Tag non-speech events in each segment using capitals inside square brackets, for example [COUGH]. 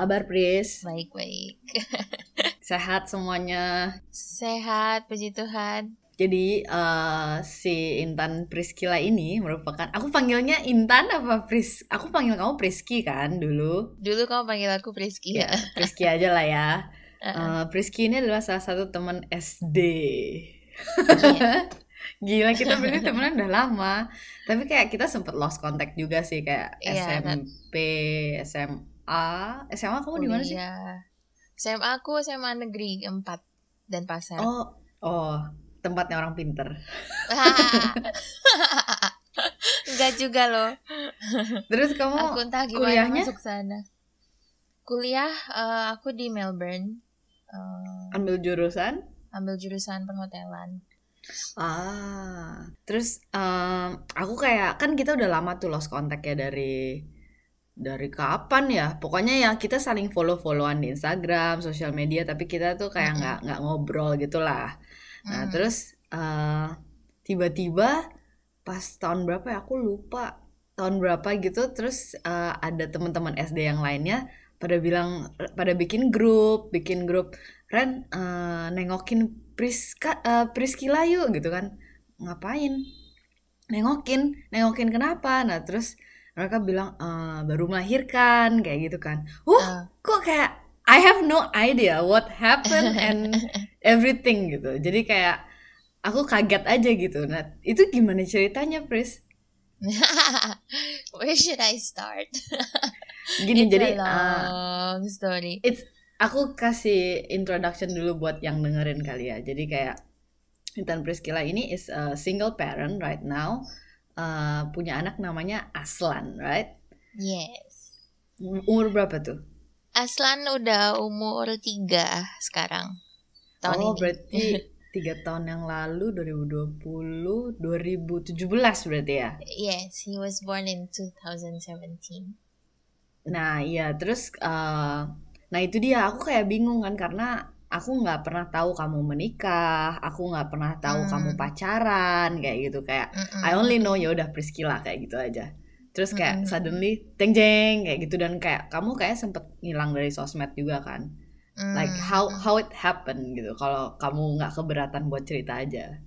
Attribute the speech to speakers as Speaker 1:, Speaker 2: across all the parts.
Speaker 1: Kabar Pris?
Speaker 2: Baik-baik. [LAUGHS]
Speaker 1: Sehat semuanya.
Speaker 2: Sehat, puji Tuhan.
Speaker 1: Jadi uh, si Intan Priskila ini merupakan aku panggilnya Intan apa Pris? Aku panggil kamu Priski kan dulu.
Speaker 2: Dulu kamu panggil aku Priski ya. [LAUGHS]
Speaker 1: Priski aja lah ya. Uh, Priski ini adalah salah satu teman SD. Yeah. [LAUGHS] Gila kita berdua temenan udah lama. Tapi kayak kita sempet lost contact juga sih kayak yeah, SMP, SMA. SMA kamu di mana sih?
Speaker 2: SMA aku SMA negeri 4 dan pasar.
Speaker 1: Oh, oh, tempatnya orang pinter. [LAUGHS]
Speaker 2: Enggak juga loh.
Speaker 1: Terus kamu
Speaker 2: aku entah gimana kuliahnya? masuk sana. Kuliah uh, aku di Melbourne.
Speaker 1: Uh, ambil jurusan?
Speaker 2: Ambil jurusan perhotelan.
Speaker 1: Ah, terus um, aku kayak kan kita udah lama tuh lost contact ya dari dari kapan ya? Pokoknya ya kita saling follow-followan di Instagram, sosial media, tapi kita tuh kayak nggak mm -hmm. nggak ngobrol gitulah. Nah mm. terus uh, tiba-tiba pas tahun berapa ya? Aku lupa tahun berapa gitu. Terus uh, ada teman-teman SD yang lainnya pada bilang pada bikin grup bikin grup Ren uh, nengokin Priska uh, Priskila yuk gitu kan ngapain nengokin nengokin kenapa nah terus mereka bilang uh, baru melahirkan kayak gitu kan uh, uh. kok kayak I have no idea what happened [LAUGHS] and everything gitu jadi kayak aku kaget aja gitu nah itu gimana ceritanya Pris [LAUGHS]
Speaker 2: Where should I start? [LAUGHS]
Speaker 1: Gini
Speaker 2: it's
Speaker 1: jadi
Speaker 2: a long uh, story.
Speaker 1: It's aku kasih introduction dulu buat yang dengerin kali ya. Jadi kayak Intan Priscilla ini is a single parent right now. Uh, punya anak namanya Aslan, right?
Speaker 2: Yes.
Speaker 1: Umur berapa tuh?
Speaker 2: Aslan udah umur tiga sekarang. Tahun
Speaker 1: oh,
Speaker 2: ini.
Speaker 1: berarti [LAUGHS] tiga tahun yang lalu 2020 2017 berarti ya
Speaker 2: yes he was born in 2017
Speaker 1: nah iya terus uh, nah itu dia aku kayak bingung kan karena aku nggak pernah tahu kamu menikah aku nggak pernah tahu hmm. kamu pacaran kayak gitu kayak mm -mm. I only know ya udah Priscilla kayak gitu aja terus kayak mm -mm. suddenly teng jeng kayak gitu dan kayak kamu kayak sempet ngilang dari sosmed juga kan like hmm, how hmm. how it happen gitu kalau kamu nggak keberatan buat cerita aja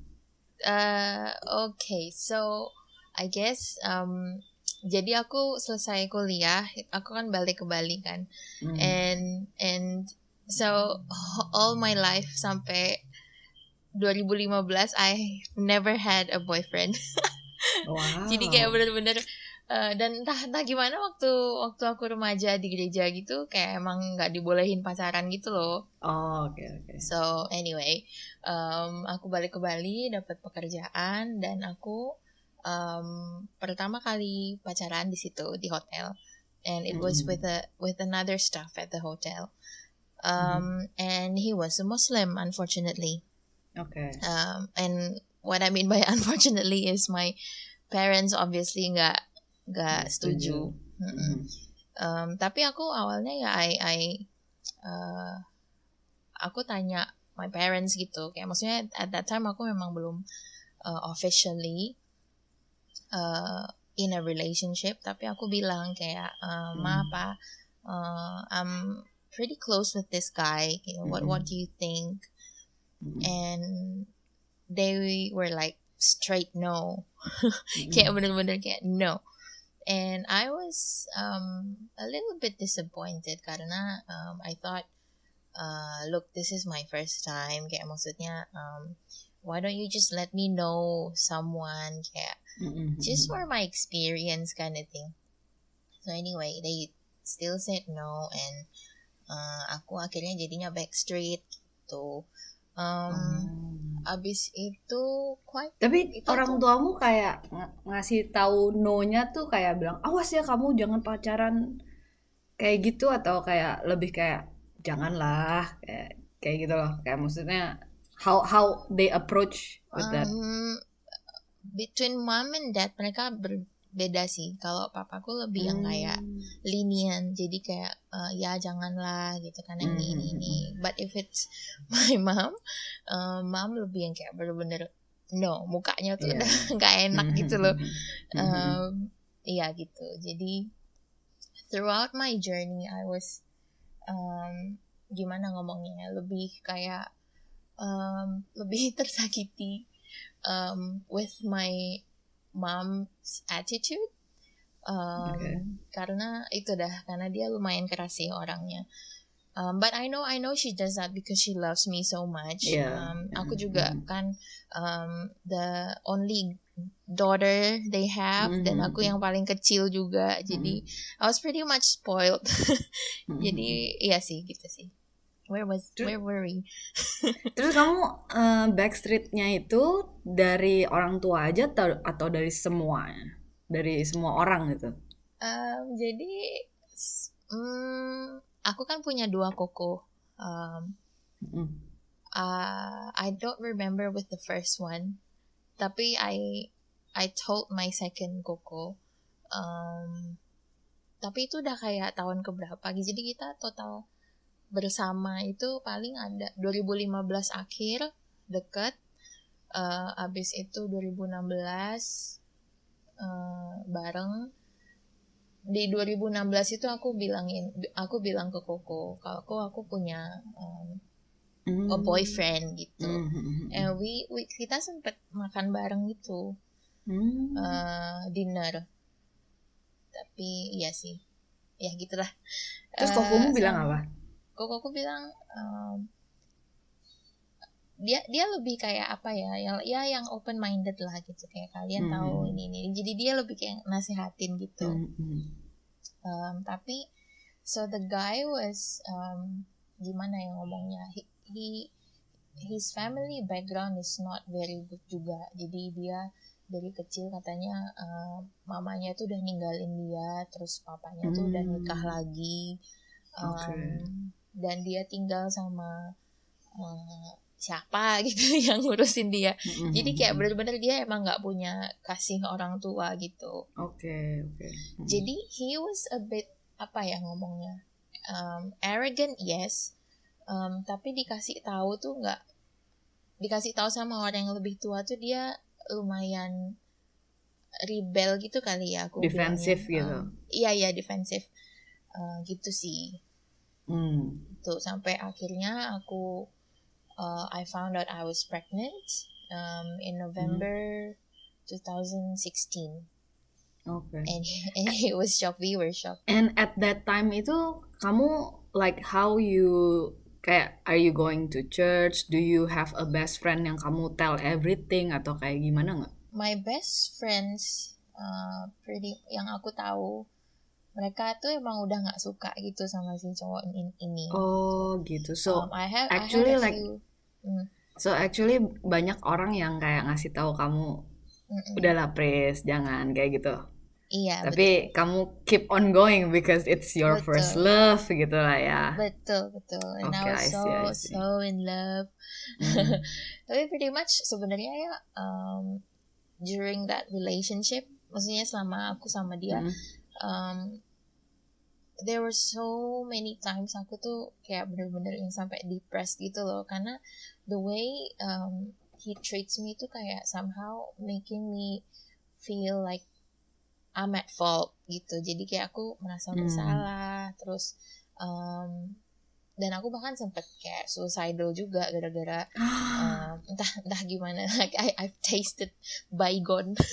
Speaker 2: uh, oke okay. so I guess um, jadi aku selesai kuliah aku kan balik ke Bali kan mm. and and so all my life sampai 2015 I never had a boyfriend [LAUGHS] wow. jadi kayak bener-bener Uh, dan entah entah gimana waktu waktu aku remaja di gereja gitu kayak emang nggak dibolehin pacaran gitu loh.
Speaker 1: Oh oke okay, oke. Okay.
Speaker 2: So anyway, um, aku balik ke Bali dapat pekerjaan dan aku um, pertama kali pacaran di situ di hotel and it was mm. with a with another staff at the hotel. Um, mm. and he was a Muslim unfortunately.
Speaker 1: Okay.
Speaker 2: Um, and what I mean by [LAUGHS] unfortunately is my parents obviously nggak nggak setuju. Mm -hmm. um, tapi aku awalnya ya I, I uh, aku tanya my parents gitu kayak maksudnya at that time aku memang belum uh, officially uh, in a relationship tapi aku bilang kayak uh, ma hmm. apa uh, I'm pretty close with this guy you know, what what do you think? Mm-hmm. and they were like straight no. Kayak bener-bener kayak no. And I was um, a little bit disappointed karena um, I thought uh, look this is my first time kayak maksudnya um, why don't you just let me know someone kayak mm-hmm. just for my experience kind of thing. So anyway they still said no and uh, aku akhirnya jadinya backstreet gitu. Um, hmm abis itu quite
Speaker 1: tapi itu orang tuamu kayak ng ngasih tahu no-nya tuh kayak bilang awas ya kamu jangan pacaran kayak gitu atau kayak lebih kayak janganlah kayak kayak gitu loh. Kayak maksudnya how how they approach with that. Um,
Speaker 2: between mom and dad mereka ber beda sih kalau papaku lebih hmm. yang kayak hmm. linian jadi kayak uh, ya janganlah gitu kan ini hmm. ini ini hmm, hmm. but if it's [LAUGHS] my mom uh, mom lebih yang kayak bener-bener no mukanya tuh yeah. [LAUGHS] udah nggak enak gitu loh um, iya gitu jadi throughout my journey I was um, gimana ngomongnya lebih kayak um, lebih [LAUGHS] tersakiti um, with my mom's attitude um, okay. karena itu dah karena dia lumayan keras sih orangnya Um, but I know I know she does that because she loves me so much. Yeah. Um, aku juga mm-hmm. kan um, the only daughter they have mm-hmm. dan aku yang paling kecil juga. Mm-hmm. Jadi I was pretty much spoiled. [LAUGHS] mm-hmm. Jadi iya sih gitu sih. Where was terus, where were we? [LAUGHS]
Speaker 1: terus kamu uh, backstreetnya itu dari orang tua aja atau atau dari semua dari semua orang gitu?
Speaker 2: Um, jadi um, aku kan punya dua koko. Um, mm. uh, I don't remember with the first one, tapi I I told my second koko. Um, tapi itu udah kayak tahun keberapa. Jadi kita total bersama itu paling ada 2015 akhir deket. Uh, abis itu 2016 uh, bareng di 2016 itu aku bilangin aku bilang ke Koko kalau aku aku punya um, mm. a boyfriend gitu mm -hmm. and we, we kita sempet makan bareng gitu mm. uh, dinner tapi iya sih ya gitulah
Speaker 1: terus uh, Kokomu bilang apa
Speaker 2: Koko aku bilang um, dia dia lebih kayak apa ya yang ya yang open minded lah gitu kayak kalian hmm. tahu ini ini jadi dia lebih kayak nasihatin gitu hmm. um, tapi so the guy was um, gimana yang ngomongnya he, he his family background is not very good juga jadi dia dari kecil katanya uh, mamanya tuh udah ninggalin dia terus papanya hmm. tuh udah nikah hmm. lagi um, okay. Dan dia tinggal sama uh, siapa [LAUGHS] gitu yang ngurusin dia. Mm-hmm. jadi kayak bener-bener dia emang nggak punya kasih orang tua gitu.
Speaker 1: Oke okay, oke. Okay.
Speaker 2: mm-hmm. jadi he was a bit apa ya ngomongnya um, arrogant yes. Um, tapi dikasih tahu tuh nggak dikasih tahu sama orang yang lebih tua tuh dia lumayan rebel gitu kali ya aku
Speaker 1: defensif gitu?
Speaker 2: Um, iya iya defensif uh, gitu sih hmm. tuh sampai akhirnya aku uh, I found out I was pregnant um, in November mm. 2016.
Speaker 1: Okay.
Speaker 2: And [LAUGHS] and it was shock. We were shocked.
Speaker 1: And at that time itu kamu like how you kayak are you going to church? Do you have a best friend yang kamu tell everything atau kayak gimana nggak?
Speaker 2: My best friends uh, pretty yang aku tahu mereka tuh emang udah nggak suka gitu sama si cowok ini.
Speaker 1: Oh gitu. So um, I have actually I have like few, mm. so actually banyak orang yang kayak ngasih tahu kamu Mm-mm. udahlah Pris jangan kayak gitu.
Speaker 2: Iya.
Speaker 1: Tapi betul. kamu keep on going because it's your betul. first love gitu lah ya.
Speaker 2: Betul betul. And okay, I was so I see, I see. so in love. Mm. [LAUGHS] Tapi pretty much sebenarnya ya um, during that relationship, maksudnya selama aku sama dia. Mm um, there were so many times aku tuh kayak bener-bener yang sampai depressed gitu loh karena the way um, he treats me tuh kayak somehow making me feel like I'm at fault gitu jadi kayak aku merasa hmm. bersalah hmm. terus um, dan aku bahkan sempet kayak suicidal juga gara-gara [GASPS] um, entah entah gimana [LAUGHS] like I I've tasted bygone [LAUGHS]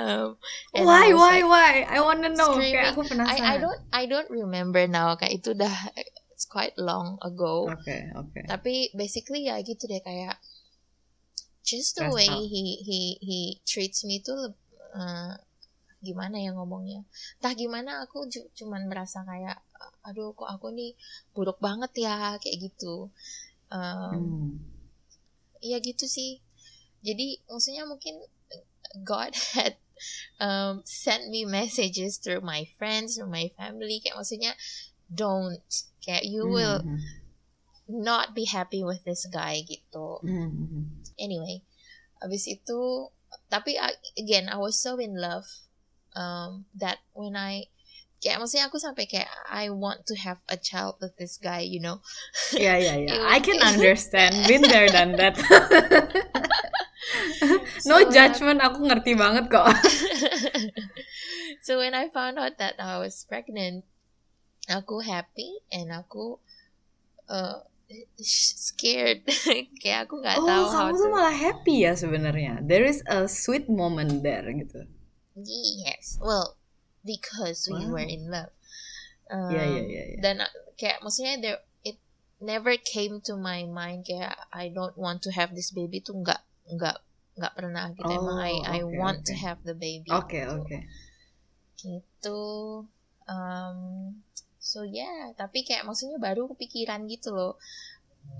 Speaker 1: um, why why like, why? I wanna know. Kayak aku
Speaker 2: penasaran. I, I don't I don't remember now. Kayak itu udah it's quite long ago.
Speaker 1: Oke okay, oke okay.
Speaker 2: tapi basically ya gitu deh kayak just the way he he he treats me tuh uh, gimana ya ngomongnya? Entah gimana aku cuman merasa kayak aduh kok aku nih buruk banget ya kayak gitu. Um, hmm. ya gitu sih. Jadi maksudnya mungkin God [LAUGHS] had um, sent me messages through my friends, through my family. Kayak maksudnya, don't. Kayak you mm-hmm. will not be happy with this guy gitu. Mm-hmm. Anyway, abis itu, tapi again, I was so in love um, that when I kayak maksudnya aku sampai kayak I want to have a child with this guy, you know.
Speaker 1: Yeah, yeah, yeah. [LAUGHS] I can [LAUGHS] understand. Been there, done that. [LAUGHS] [LAUGHS] no so, judgment, aku ngerti banget kok. [LAUGHS]
Speaker 2: so when I found out that I was pregnant, aku happy and aku uh, scared. [LAUGHS] Kayak aku nggak
Speaker 1: oh,
Speaker 2: tahu
Speaker 1: kamu
Speaker 2: how
Speaker 1: tuh malah happy ya sebenarnya. There is a sweet moment there gitu.
Speaker 2: Yes, well, because we
Speaker 1: Wow.
Speaker 2: were in love. Um,
Speaker 1: Iya iya iya. iya.
Speaker 2: Dan uh, kayak maksudnya there it never came to my mind kayak I don't want to have this baby tuh nggak nggak nggak pernah gitu. Emang I
Speaker 1: Oh,
Speaker 2: I want to
Speaker 1: oke.
Speaker 2: have the baby.
Speaker 1: Oke
Speaker 2: gitu.
Speaker 1: oke.
Speaker 2: gitu um, so yeah tapi kayak maksudnya baru kepikiran gitu loh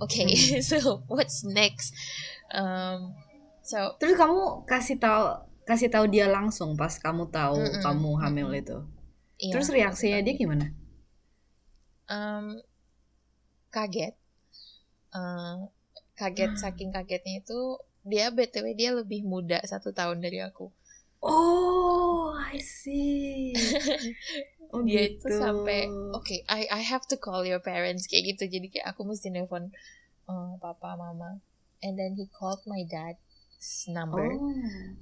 Speaker 2: oke
Speaker 1: Hmm. [LAUGHS]
Speaker 2: so what's next um, so
Speaker 1: Terus kamu kasih tahu kasih tahu dia langsung pas kamu tahu
Speaker 2: Mm-mm,
Speaker 1: kamu hamil itu.
Speaker 2: iya,
Speaker 1: Terus reaksinya dia gimana?
Speaker 2: um, kaget Uh, kaget [GASPS] saking kagetnya itu dia btw dia lebih muda satu tahun dari aku
Speaker 1: Oh, I see. [LAUGHS] Oh
Speaker 2: dia
Speaker 1: gitu.
Speaker 2: itu sampai oke I I have to call your parents kayak gitu jadi kayak aku mesti nelfon uh, papa mama and then he called my dad's number
Speaker 1: Oh.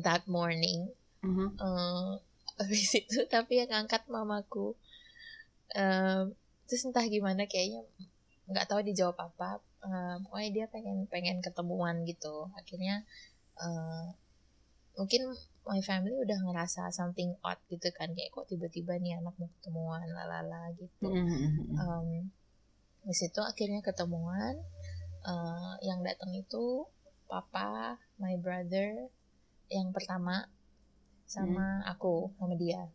Speaker 2: that morning
Speaker 1: Mhm.
Speaker 2: uh, [LAUGHS] habis itu tapi yang angkat mamaku um, terus entah gimana kayaknya nggak tahu dijawab apa uh, pokoknya dia pengen pengen ketemuan gitu. Akhirnya uh, mungkin my family udah ngerasa something odd gitu kan. Kayak kok tiba-tiba nih anak mau ketemuan lalala gitu. Um, di situ akhirnya ketemuan. Uh, yang datang itu papa my brother yang pertama sama aku sama dia.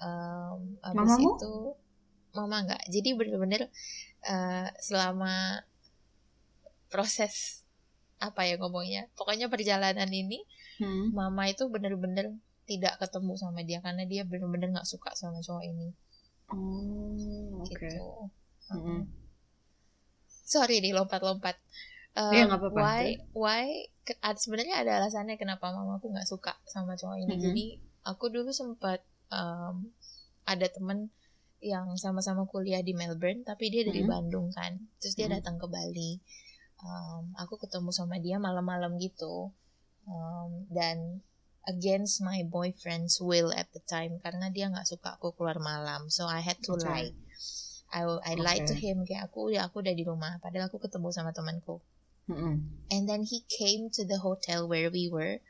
Speaker 2: Um, abis
Speaker 1: Mamamu?
Speaker 2: itu mama nggak jadi bener-bener uh, selama proses apa ya ngomongnya pokoknya perjalanan ini
Speaker 1: Hmm.
Speaker 2: mama itu bener-bener tidak ketemu sama dia karena dia bener-bener nggak suka sama cowok ini
Speaker 1: Oh, oke.
Speaker 2: gitu
Speaker 1: Mm-mm.
Speaker 2: sorry nih lompat-lompat Um,
Speaker 1: nggak apa-apa.
Speaker 2: why why sebenarnya ada alasannya kenapa mamaku nggak suka sama cowok ini
Speaker 1: Mhm.
Speaker 2: jadi aku dulu sempat um, ada temen yang sama-sama kuliah di Melbourne tapi dia dari
Speaker 1: Mhm.
Speaker 2: Bandung kan terus dia
Speaker 1: Mhm.
Speaker 2: datang ke Bali Um, aku ketemu sama dia malam-malam gitu. Um, dan against my boyfriend's will at the time karena dia nggak suka aku keluar malam. So I had to lie. I, I lied to him kayak aku ya aku udah di rumah. Padahal aku ketemu sama temanku.
Speaker 1: Mm-mm.
Speaker 2: and then he came to the hotel where we were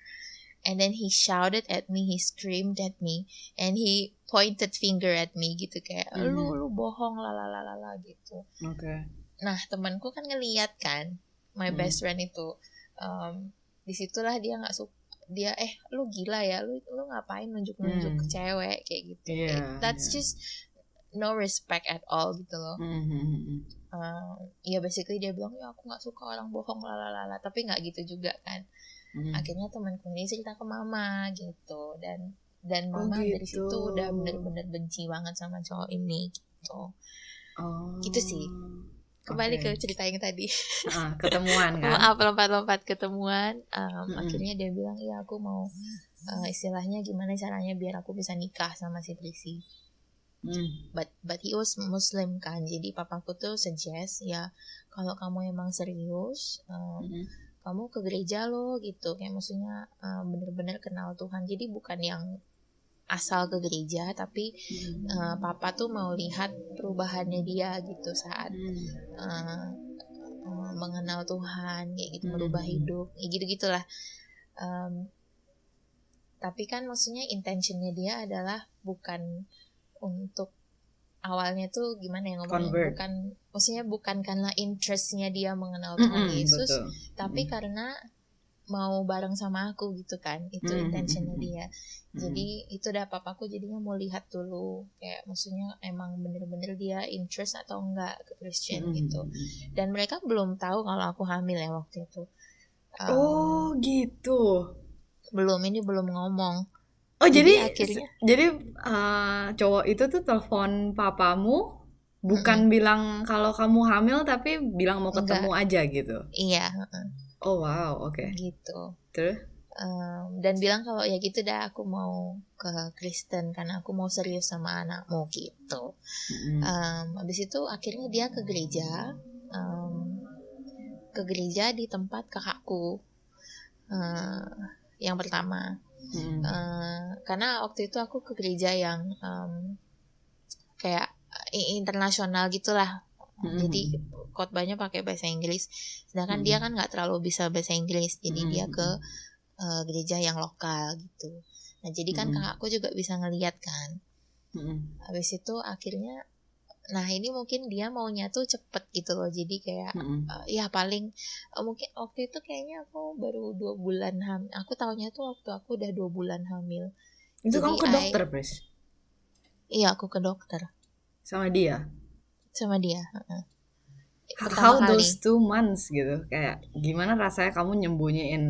Speaker 2: and then he shouted at me he screamed at me and he pointed finger at me gitu kayak lu
Speaker 1: Mhm.
Speaker 2: lu bohong lalalala gitu.
Speaker 1: Oke.
Speaker 2: Nah temanku kan ngeliat kan my
Speaker 1: Mhm.
Speaker 2: best friend itu um, di situlah dia nggak suka dia eh lu gila ya lu lu ngapain nunjuk nunjuk
Speaker 1: Hmm.
Speaker 2: ke cewek kayak gitu
Speaker 1: Iya,
Speaker 2: Kayak, that's
Speaker 1: iya.
Speaker 2: just no respect at all gitu loh
Speaker 1: Mhm.
Speaker 2: Uh, ya basically dia bilang ya aku nggak suka orang bohong lalalala tapi nggak gitu juga kan
Speaker 1: Mhm.
Speaker 2: akhirnya temanku ini cerita ke mama gitu dan dan
Speaker 1: Oh,
Speaker 2: mama dari
Speaker 1: gitu.
Speaker 2: situ udah bener-bener benci banget sama cowok ini gitu
Speaker 1: Oh.
Speaker 2: Gitu sih. Kembali
Speaker 1: Oke.
Speaker 2: ke cerita yang tadi
Speaker 1: Ah, ketemuan [LAUGHS] kan?
Speaker 2: maaf lompat-lompat ketemuan um,
Speaker 1: Mm-mm.
Speaker 2: akhirnya dia bilang ya aku mau uh, istilahnya gimana caranya biar aku bisa nikah sama si Prissy
Speaker 1: Hmm.
Speaker 2: but but he was Muslim kan jadi papaku tuh suggest ya kalau kamu emang serius um,
Speaker 1: Mhm.
Speaker 2: kamu ke gereja lo gitu kayak maksudnya uh, bener-bener kenal Tuhan jadi bukan yang asal ke gereja tapi
Speaker 1: Mhm.
Speaker 2: uh, papa tuh mau lihat perubahannya dia gitu saat
Speaker 1: Hmm.
Speaker 2: uh, uh, mengenal Tuhan kayak gitu
Speaker 1: Hmm.
Speaker 2: merubah hidup ya gitu gitulah um, tapi kan maksudnya intentionnya dia adalah bukan untuk awalnya tuh gimana ya ngomongnya
Speaker 1: Convert.
Speaker 2: bukan maksudnya bukan karena interestnya dia mengenal Tuhan
Speaker 1: Mm-mm,
Speaker 2: Yesus
Speaker 1: betul.
Speaker 2: tapi
Speaker 1: Mm.
Speaker 2: karena mau bareng sama aku gitu kan itu
Speaker 1: Mm,
Speaker 2: intentionnya
Speaker 1: mm, mm,
Speaker 2: dia
Speaker 1: Mm.
Speaker 2: jadi itu udah papaku jadinya mau lihat dulu kayak maksudnya emang bener-bener dia interest atau enggak ke Christian
Speaker 1: Mm.
Speaker 2: gitu dan mereka belum tahu kalau aku hamil ya waktu itu Um,
Speaker 1: Oh gitu.
Speaker 2: belum ini belum ngomong
Speaker 1: Oh
Speaker 2: Jadi
Speaker 1: jadi
Speaker 2: akhirnya-
Speaker 1: jadi uh, cowok itu tuh telepon papamu bukan bilang kalau kamu hamil tapi bilang mau
Speaker 2: Enggak.
Speaker 1: ketemu aja gitu.
Speaker 2: iya heeh,
Speaker 1: Oh wow, oke.
Speaker 2: gitu
Speaker 1: Terus?
Speaker 2: Um, dan bilang kalau ya gitu dah aku mau ke Kristen karena aku mau serius sama anakmu gitu
Speaker 1: Mm-mm.
Speaker 2: um, habis itu akhirnya dia ke gereja um, ke gereja di tempat kakakku uh, yang pertama
Speaker 1: Hmm.
Speaker 2: Eh, karena waktu itu aku ke gereja yang em, kayak i- internasional gitulah
Speaker 1: Hmm.
Speaker 2: jadi khotbahnya pakai bahasa Inggris sedangkan dia kan nggak terlalu bisa bahasa Inggris jadi
Speaker 1: Hmm.
Speaker 2: dia ke eh, gereja yang lokal gitu nah jadi kan
Speaker 1: Hmm.
Speaker 2: kakakku juga bisa ngeliat kan
Speaker 1: Hmm.
Speaker 2: habis itu akhirnya nah ini mungkin dia maunya tuh cepet gitu loh jadi kayak
Speaker 1: Hmm.
Speaker 2: eh, ya paling eh, mungkin waktu itu kayaknya aku baru dua bulan hamil aku tahunya tuh waktu aku udah dua bulan hamil
Speaker 1: Itu kamu
Speaker 2: Jadi
Speaker 1: ke
Speaker 2: I-
Speaker 1: dokter,
Speaker 2: iya aku ke dokter
Speaker 1: Sama dia?
Speaker 2: Sama dia heeh.
Speaker 1: How
Speaker 2: pertama kali
Speaker 1: those two months gitu? Kayak gimana rasanya kamu nyembunyiin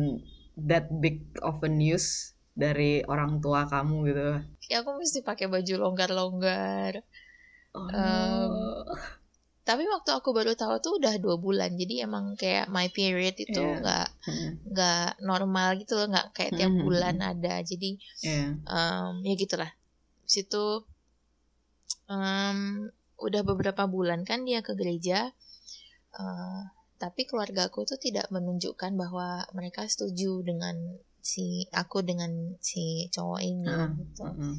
Speaker 1: that big of a news dari orang tua kamu gitu?
Speaker 2: ya aku mesti pakai baju longgar-longgar
Speaker 1: Oh.
Speaker 2: Em, tapi waktu aku baru tahu tuh udah dua bulan jadi emang kayak my period itu
Speaker 1: Iya.
Speaker 2: nggak
Speaker 1: Hmm.
Speaker 2: nggak normal gitu loh nggak kayak tiap
Speaker 1: Mhm.
Speaker 2: bulan ada jadi
Speaker 1: Iya.
Speaker 2: em, ya gitulah situ em, udah beberapa bulan kan dia ke gereja eh, tapi keluarga aku tuh tidak menunjukkan bahwa mereka setuju dengan si aku dengan si cowok ini
Speaker 1: Heeh.
Speaker 2: gitu
Speaker 1: Mm-mm.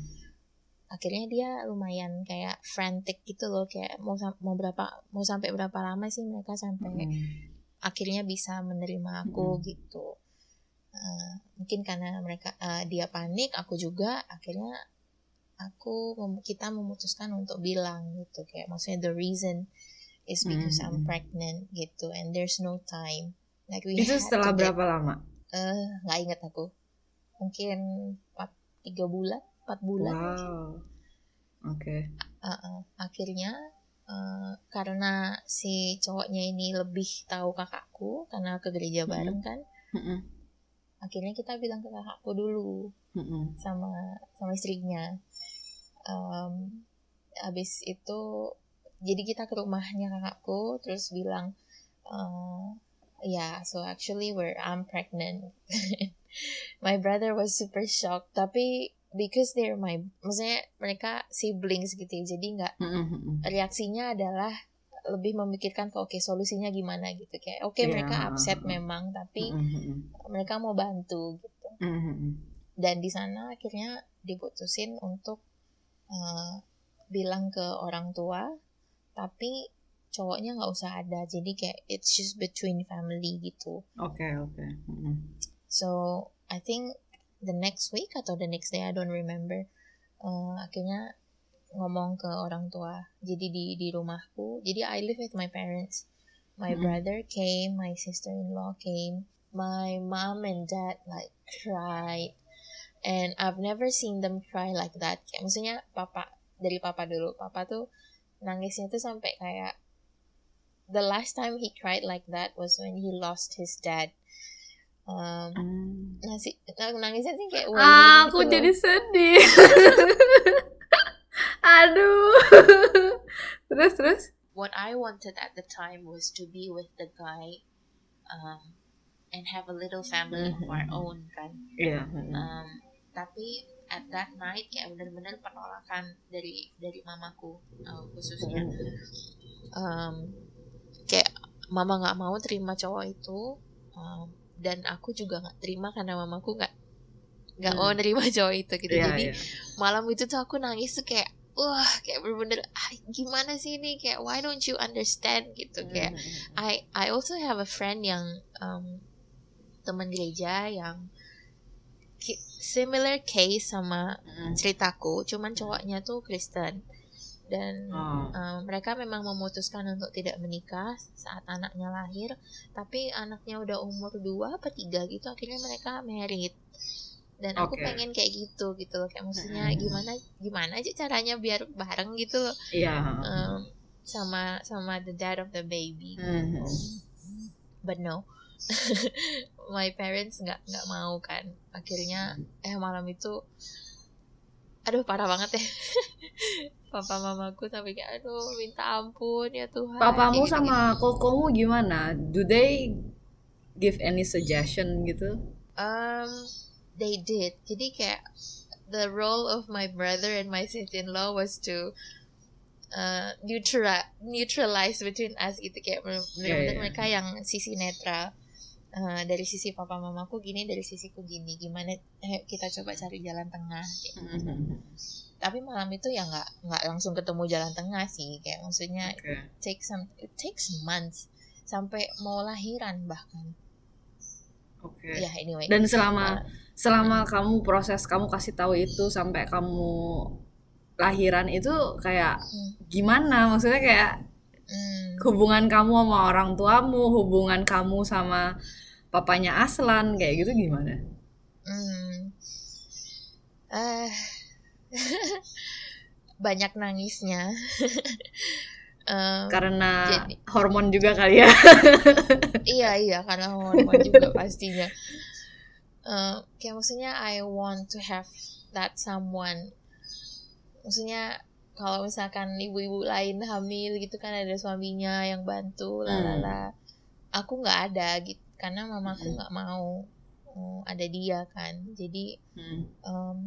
Speaker 2: akhirnya dia lumayan kayak frantic gitu loh kayak mau mau berapa mau sampai berapa lama sih mereka sampai
Speaker 1: Mm-mm.
Speaker 2: akhirnya bisa menerima aku
Speaker 1: Mm-mm.
Speaker 2: gitu Eh, mungkin karena mereka eh, dia panik aku juga akhirnya aku kita memutuskan untuk bilang gitu kayak maksudnya the reason is because I'm
Speaker 1: Mm-mm.
Speaker 2: pregnant gitu and there's no time like we
Speaker 1: Itu setelah
Speaker 2: get-
Speaker 1: berapa lama?
Speaker 2: eh nggak inget aku mungkin empat tiga bulan empat bulan.
Speaker 1: Wow. Oke.
Speaker 2: Uh-uh. akhirnya uh, karena si cowoknya ini lebih tahu kakakku karena ke gereja
Speaker 1: Mm-mm.
Speaker 2: bareng kan
Speaker 1: Mm-mm.
Speaker 2: akhirnya kita bilang ke kakakku dulu
Speaker 1: Mm-mm.
Speaker 2: sama sama istrinya um, habis itu jadi kita ke rumahnya kakakku terus bilang uh, yeah so actually we're I'm pregnant. [LAUGHS] My brother was super shocked tapi because they're my maksudnya mereka siblings gitu ya jadi nggak reaksinya adalah lebih memikirkan ke oke solusinya gimana? gitu kayak oke
Speaker 1: Iya.
Speaker 2: mereka upset memang tapi mereka mau bantu gitu. Dan di sana akhirnya diputusin untuk eh, bilang ke orang tua tapi cowoknya nggak usah ada jadi kayak it's just between family gitu
Speaker 1: Oke, oke. Mm-mm.
Speaker 2: so I think the next week atau the next day I don't remember eh, akhirnya ngomong ke orang tua jadi di di rumahku jadi I live with my parents my
Speaker 1: Mm-mm.
Speaker 2: brother came my sister-in-law came my mom and dad like cried and I've never seen them cry like that kayak maksudnya papa dari papa dulu papa tuh nangisnya tuh sampai kayak the last time he cried like that was when he lost his dad um,
Speaker 1: Mm.
Speaker 2: nasi nang- nangisnya sih kayak
Speaker 1: Ah,
Speaker 2: wailing
Speaker 1: aku
Speaker 2: gitu
Speaker 1: jadi
Speaker 2: loh.
Speaker 1: sedih. [LAUGHS] Aduh. [LAUGHS] terus terus.
Speaker 2: what I wanted at the time was to be with the guy um, and have a little family of our
Speaker 1: Mhm.
Speaker 2: own kan
Speaker 1: mm-mm.
Speaker 2: um, tapi at that night kayak bener-bener penolakan dari dari mamaku uh, khususnya um, kayak mama nggak mau terima cowok itu um, dan aku juga nggak terima karena mamaku nggak nggak mau
Speaker 1: Hmm.
Speaker 2: nerima [LAUGHS] cowok itu gitu
Speaker 1: Iya,
Speaker 2: jadi
Speaker 1: iya.
Speaker 2: malam itu tuh aku nangis tuh kayak wah kayak bener-bener ah, gimana sih ini kayak why don't you understand gitu kayak
Speaker 1: Mm-mm.
Speaker 2: I I also have a friend yang um, teman gereja yang similar case sama ceritaku cuman cowoknya tuh Kristen dan
Speaker 1: Oh.
Speaker 2: um, mereka memang memutuskan untuk tidak menikah saat anaknya lahir tapi anaknya udah umur dua apa tiga gitu akhirnya mereka married dan aku
Speaker 1: Oke.
Speaker 2: pengen kayak gitu gitu loh kayak maksudnya gimana gimana aja caranya biar bareng gitu loh
Speaker 1: Iya.
Speaker 2: um, sama sama the dad of the baby
Speaker 1: Mhm.
Speaker 2: but no [LAUGHS] my parents nggak nggak mau kan akhirnya eh malam itu aduh parah banget ya [LAUGHS] papa mamaku sampai kayak aduh minta ampun ya Tuhan
Speaker 1: Papamu
Speaker 2: gitu-gitu.
Speaker 1: sama kokomu gimana? Do they give any suggestion gitu?
Speaker 2: um they did jadi kayak the role of my brother and my sister-in-law was to uh, neutral neutralize between us gitu kayak bener- bener-bener
Speaker 1: iya.
Speaker 2: mereka yang sisi netral uh, dari sisi papa mamaku gini dari sisiku gini gimana eh, kita coba cari jalan tengah gitu.
Speaker 1: Mhm.
Speaker 2: tapi malam itu ya nggak nggak langsung ketemu jalan tengah sih kayak maksudnya
Speaker 1: Oke.
Speaker 2: take some it takes months sampai mau lahiran bahkan
Speaker 1: Oke.
Speaker 2: ya anyway
Speaker 1: Dan selama
Speaker 2: Uh,
Speaker 1: selama kamu proses kamu kasih tahu itu sampai kamu lahiran itu kayak
Speaker 2: Hmm.
Speaker 1: gimana? Maksudnya kayak
Speaker 2: hmm,
Speaker 1: hubungan kamu sama orang tuamu, hubungan kamu sama papanya Aslan kayak gitu gimana?
Speaker 2: hmm. Eh, [LAUGHS] banyak nangisnya [LAUGHS] Em,
Speaker 1: Karena
Speaker 2: jadi-
Speaker 1: hormon juga kali ya. [LAUGHS]
Speaker 2: iya iya karena hormon juga pastinya Eh, kayak maksudnya I want to have that someone maksudnya kalau misalkan ibu-ibu lain hamil gitu kan ada suaminya yang bantu
Speaker 1: Hmm.
Speaker 2: lalala aku nggak ada gitu karena mamaku
Speaker 1: Hmm.
Speaker 2: nggak mau mm, ada dia kan jadi
Speaker 1: Hmm.
Speaker 2: um,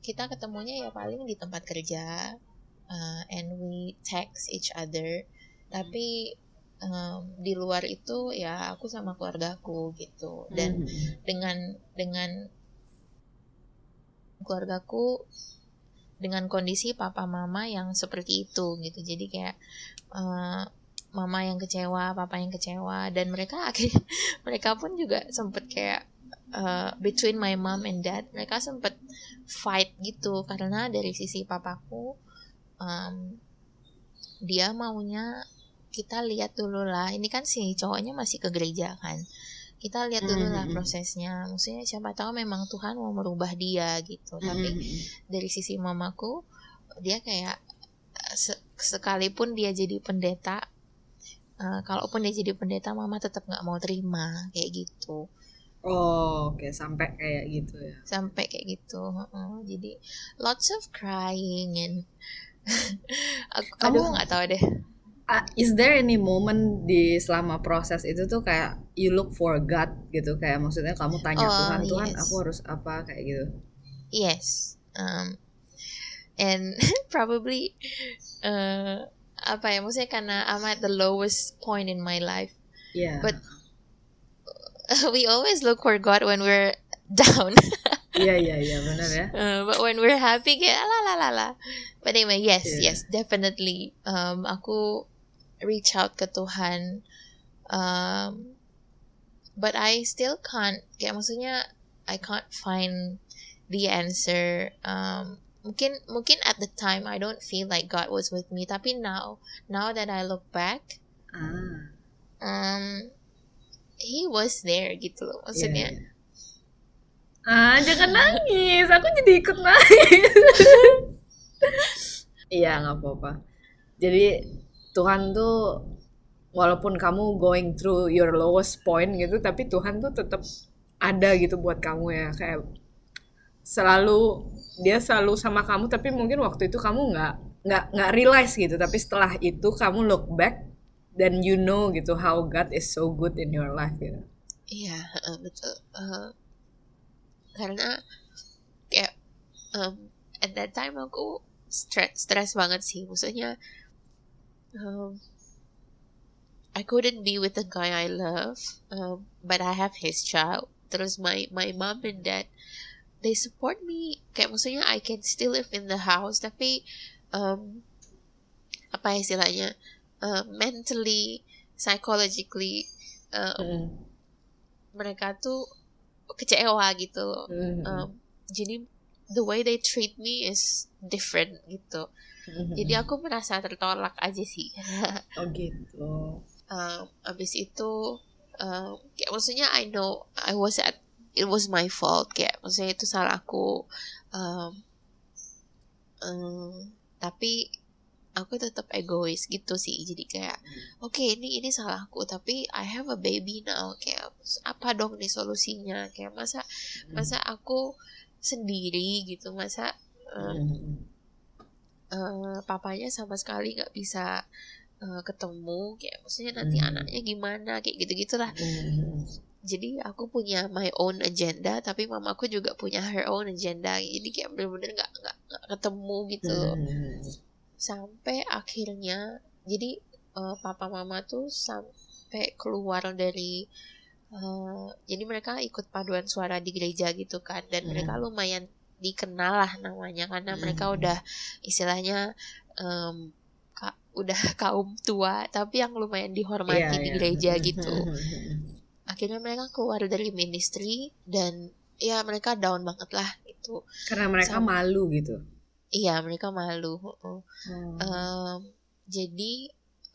Speaker 2: kita ketemunya ya paling di tempat kerja uh, and we text each other tapi um, di luar itu ya aku sama keluargaku gitu dan
Speaker 1: Hmm.
Speaker 2: dengan dengan keluargaku dengan kondisi papa mama yang seperti itu gitu jadi kayak uh, mama yang kecewa papa yang kecewa dan mereka [LAUGHS] akhirnya mereka pun juga sempet kayak uh, between my mom and dad mereka sempet fight gitu. Karena dari sisi papaku um, dia maunya kita lihat dulu lah. Ini kan si cowoknya masih ke gereja kan. Kita lihat dulu lah
Speaker 1: Mhm.
Speaker 2: prosesnya. Maksudnya siapa tahu memang Tuhan mau merubah dia gitu. Tapi
Speaker 1: Hmm.
Speaker 2: dari sisi mamaku dia kayak se- sekalipun dia jadi pendeta eh, kalaupun dia jadi pendeta mama tetap nggak mau terima kayak gitu
Speaker 1: Oh, oke sampai kayak gitu ya.
Speaker 2: sampai kayak gitu heeh. jadi lots of crying and [LAUGHS] aku
Speaker 1: Kamu-
Speaker 2: aduh nggak tahu deh
Speaker 1: Ah, is there any moment di selama proses itu tuh kayak you look for God gitu kayak maksudnya kamu tanya
Speaker 2: Oh,
Speaker 1: Tuhan Tuhan
Speaker 2: yes.
Speaker 1: aku harus apa kayak gitu.
Speaker 2: yes um, and [LAUGHS] probably eh, apa ya maksudnya karena I'm at the lowest point in my life
Speaker 1: Iya.
Speaker 2: But- [LAUGHS] we always look for God when we're [LAUGHS] down
Speaker 1: Iya iya iya benar ya.
Speaker 2: Uh, but when we're happy kayak la la la la. But anyway, yes,
Speaker 1: Yeah.
Speaker 2: yes, definitely. Um, aku reach out ke Tuhan. Um, but I still can't. Kayak maksudnya I can't find the answer. Um, mungkin mungkin at the time I don't feel like God was with me. Tapi now, now that I look back,
Speaker 1: Ah.
Speaker 2: um, He was there gitu loh. Maksudnya.
Speaker 1: Iya. Ah, jangan nangis. Aku jadi ikut nangis. [LAUGHS] Iya, nggak apa-apa. Jadi Tuhan tuh walaupun kamu going through your lowest point gitu, tapi Tuhan tuh tetap ada gitu buat kamu ya. Kayak selalu dia selalu sama kamu, tapi mungkin waktu itu kamu nggak nggak nggak realize gitu. Tapi setelah itu kamu look back dan you know gitu how God is so good in your life gitu.
Speaker 2: Iya, betul. Eh, karena kayak um, at that time aku stress stress banget sih. Maksudnya um, I couldn't be with the guy I love, um, but I have his child. Terus my my mom and dad they support me. Kayak maksudnya I can still live in the house, tapi um, apa istilahnya uh, mentally, psychologically uh,
Speaker 1: Mm.
Speaker 2: mereka tuh kecewa gitu loh.
Speaker 1: Mm.
Speaker 2: Um, jadi the way they treat me is different gitu.
Speaker 1: Mm.
Speaker 2: Jadi aku merasa tertolak aja sih. [LAUGHS]
Speaker 1: Oh gitu.
Speaker 2: um, abis itu um, kayak maksudnya I know I was at it was my fault. Kayak maksudnya itu salahku um, um, tapi aku tetap egois gitu sih. Jadi kayak oke ini ini salahku tapi I have a baby now. Kayak apa dong nih solusinya? Kayak masa masa aku sendiri gitu masa um, eh, papanya sama sekali nggak bisa eh, ketemu. Kayak maksudnya nanti
Speaker 1: Hmm.
Speaker 2: anaknya gimana? Kayak gitu gitulah. Jadi aku punya my own agenda tapi mamaku juga punya her own agenda jadi kayak bener-bener nggak nggak nggak ketemu gitu loh
Speaker 1: Mm.
Speaker 2: sampai akhirnya jadi eh, papa mama tuh sampai keluar dari uh, jadi mereka ikut paduan suara di gereja gitu kan dan hmm. mereka lumayan dikenal lah namanya karena hmm. mereka udah istilahnya um, ka, udah [LAUGHS] kaum tua tapi yang lumayan dihormati yeah, di yeah. gereja gitu akhirnya mereka keluar dari ministry dan ya mereka down banget lah itu
Speaker 1: karena mereka Sama, malu gitu?
Speaker 2: Iya mereka malu hmm. um, jadi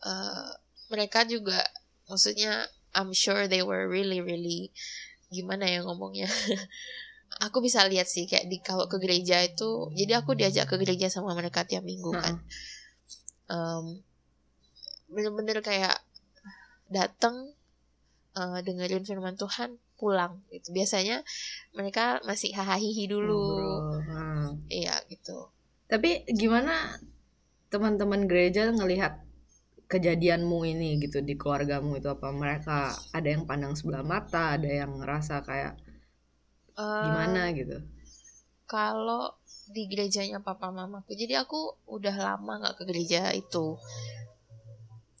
Speaker 2: uh, mereka juga maksudnya I'm sure they were really really gimana ya ngomongnya? [LAUGHS] Aku bisa lihat sih kayak di kalau ke gereja itu jadi aku diajak ke gereja sama mereka tiap minggu kan. Um, bener-bener kayak datang uh, dengerin firman Tuhan pulang gitu. Biasanya mereka masih hahaha dulu. Hmm. iya gitu.
Speaker 1: Tapi gimana teman-teman gereja ngelihat kejadianmu ini gitu di keluargamu itu? Apa mereka ada yang pandang sebelah mata ada yang ngerasa kayak uh, gimana gitu?
Speaker 2: kalau di gerejanya papa mamaku jadi aku udah lama nggak ke gereja itu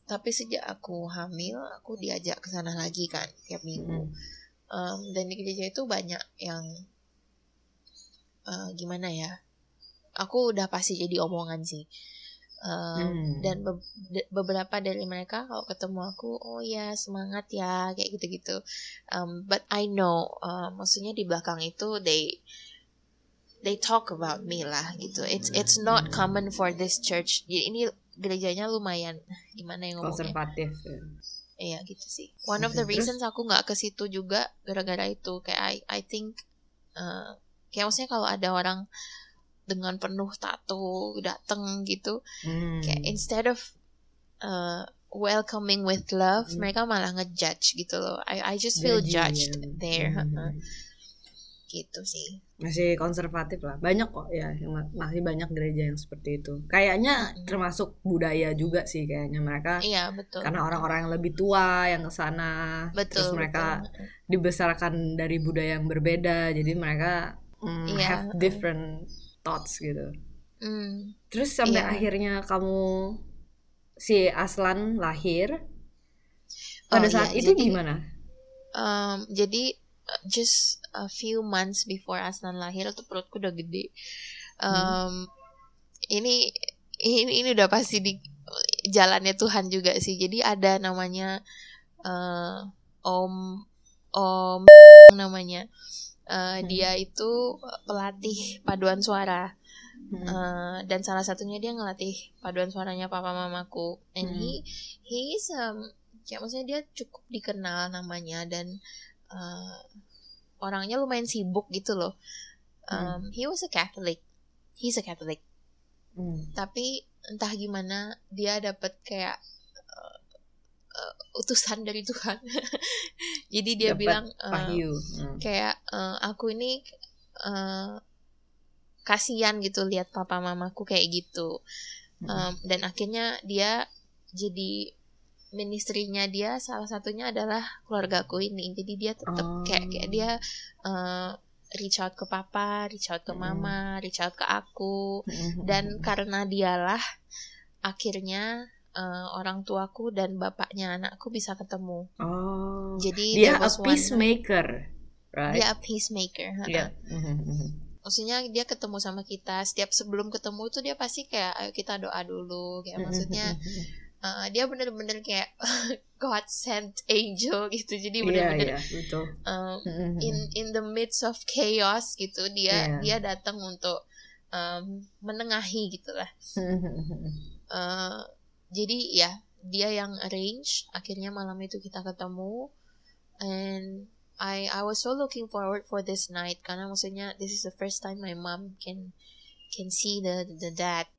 Speaker 2: tapi sejak aku hamil aku diajak ke sana lagi kan tiap minggu. Hmm. um, dan di gereja itu banyak yang uh, gimana ya aku udah pasti jadi omongan sih. Um, hmm. dan be beberapa dari mereka kalau ketemu aku oh ya semangat ya kayak gitu-gitu. Um, but I know uh, maksudnya di belakang itu they they talk about me lah gitu. It's it's not common for this church. Ini gerejanya lumayan gimana yang ngomongnya
Speaker 1: konservatif ya.
Speaker 2: iya gitu sih one of the reasons aku nggak ke situ juga gara-gara itu kayak I I think uh, kayak maksudnya kalau ada orang dengan penuh tato dateng gitu hmm. kayak instead of uh, welcoming with love hmm. mereka malah ngejudge gitu loh I I just feel judged ya. there hmm gitu sih
Speaker 1: masih konservatif lah banyak kok ya masih banyak gereja yang seperti itu kayaknya hmm. termasuk budaya juga sih kayaknya mereka
Speaker 2: iya betul
Speaker 1: karena orang-orang yang lebih tua yang ke sana betul, terus mereka betul. dibesarkan dari budaya yang berbeda jadi mereka mm, iya. have different thoughts gitu mm. terus sampai iya. akhirnya kamu si Aslan lahir pada oh, saat iya, itu jadi, gimana
Speaker 2: um, jadi just a few months before Asnan lahir tuh perutku udah gede. Um, hmm. Ini ini ini udah pasti di jalannya Tuhan juga sih. Jadi ada namanya uh, Om Om namanya. Uh, hmm. Dia itu pelatih paduan suara. Hmm. Uh, dan salah satunya dia ngelatih paduan suaranya papa mamaku. And hmm. he he's um ya maksudnya dia cukup dikenal namanya dan uh, orangnya lumayan sibuk gitu loh. Um, hmm. He was a Catholic, he's a Catholic. Hmm. Tapi entah gimana dia dapat kayak uh, uh, utusan dari Tuhan. [LAUGHS] Jadi dia dapet bilang uh, hmm. kayak uh, aku ini uh, kasihan gitu lihat papa mamaku kayak gitu. Hmm. Um, dan akhirnya dia jadi ministrinya dia salah satunya adalah keluargaku ini jadi dia tetap oh. kayak kayak dia uh, reach out ke papa reach out ke mm. mama reach out ke aku mm. dan karena dialah akhirnya uh, orang tuaku dan bapaknya anakku bisa ketemu
Speaker 1: oh. jadi dia a peacemaker right
Speaker 2: dia a peacemaker yeah. maksudnya dia ketemu sama kita setiap sebelum ketemu tuh dia pasti kayak ayo kita doa dulu kayak maksudnya uh, dia bener-bener kayak [LAUGHS] God sent angel gitu. Jadi iya, bener-bener yeah, yeah, betul. Um, in in the midst of chaos gitu dia yeah. dia datang untuk um, menengahi gitulah uh, jadi ya dia yang arrange. Akhirnya malam itu kita ketemu. And I I was so looking forward for this night. Karena maksudnya this is the first time my mom can can see the the dad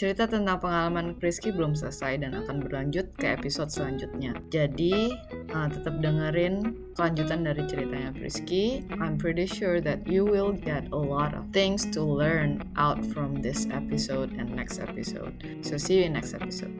Speaker 1: Cerita tentang pengalaman Prisky belum selesai dan akan berlanjut ke episode selanjutnya. Jadi, uh, tetap dengerin kelanjutan dari ceritanya Prisky. I'm pretty sure that you will get a lot of things to learn out from this episode and next episode. So, see you in next episode.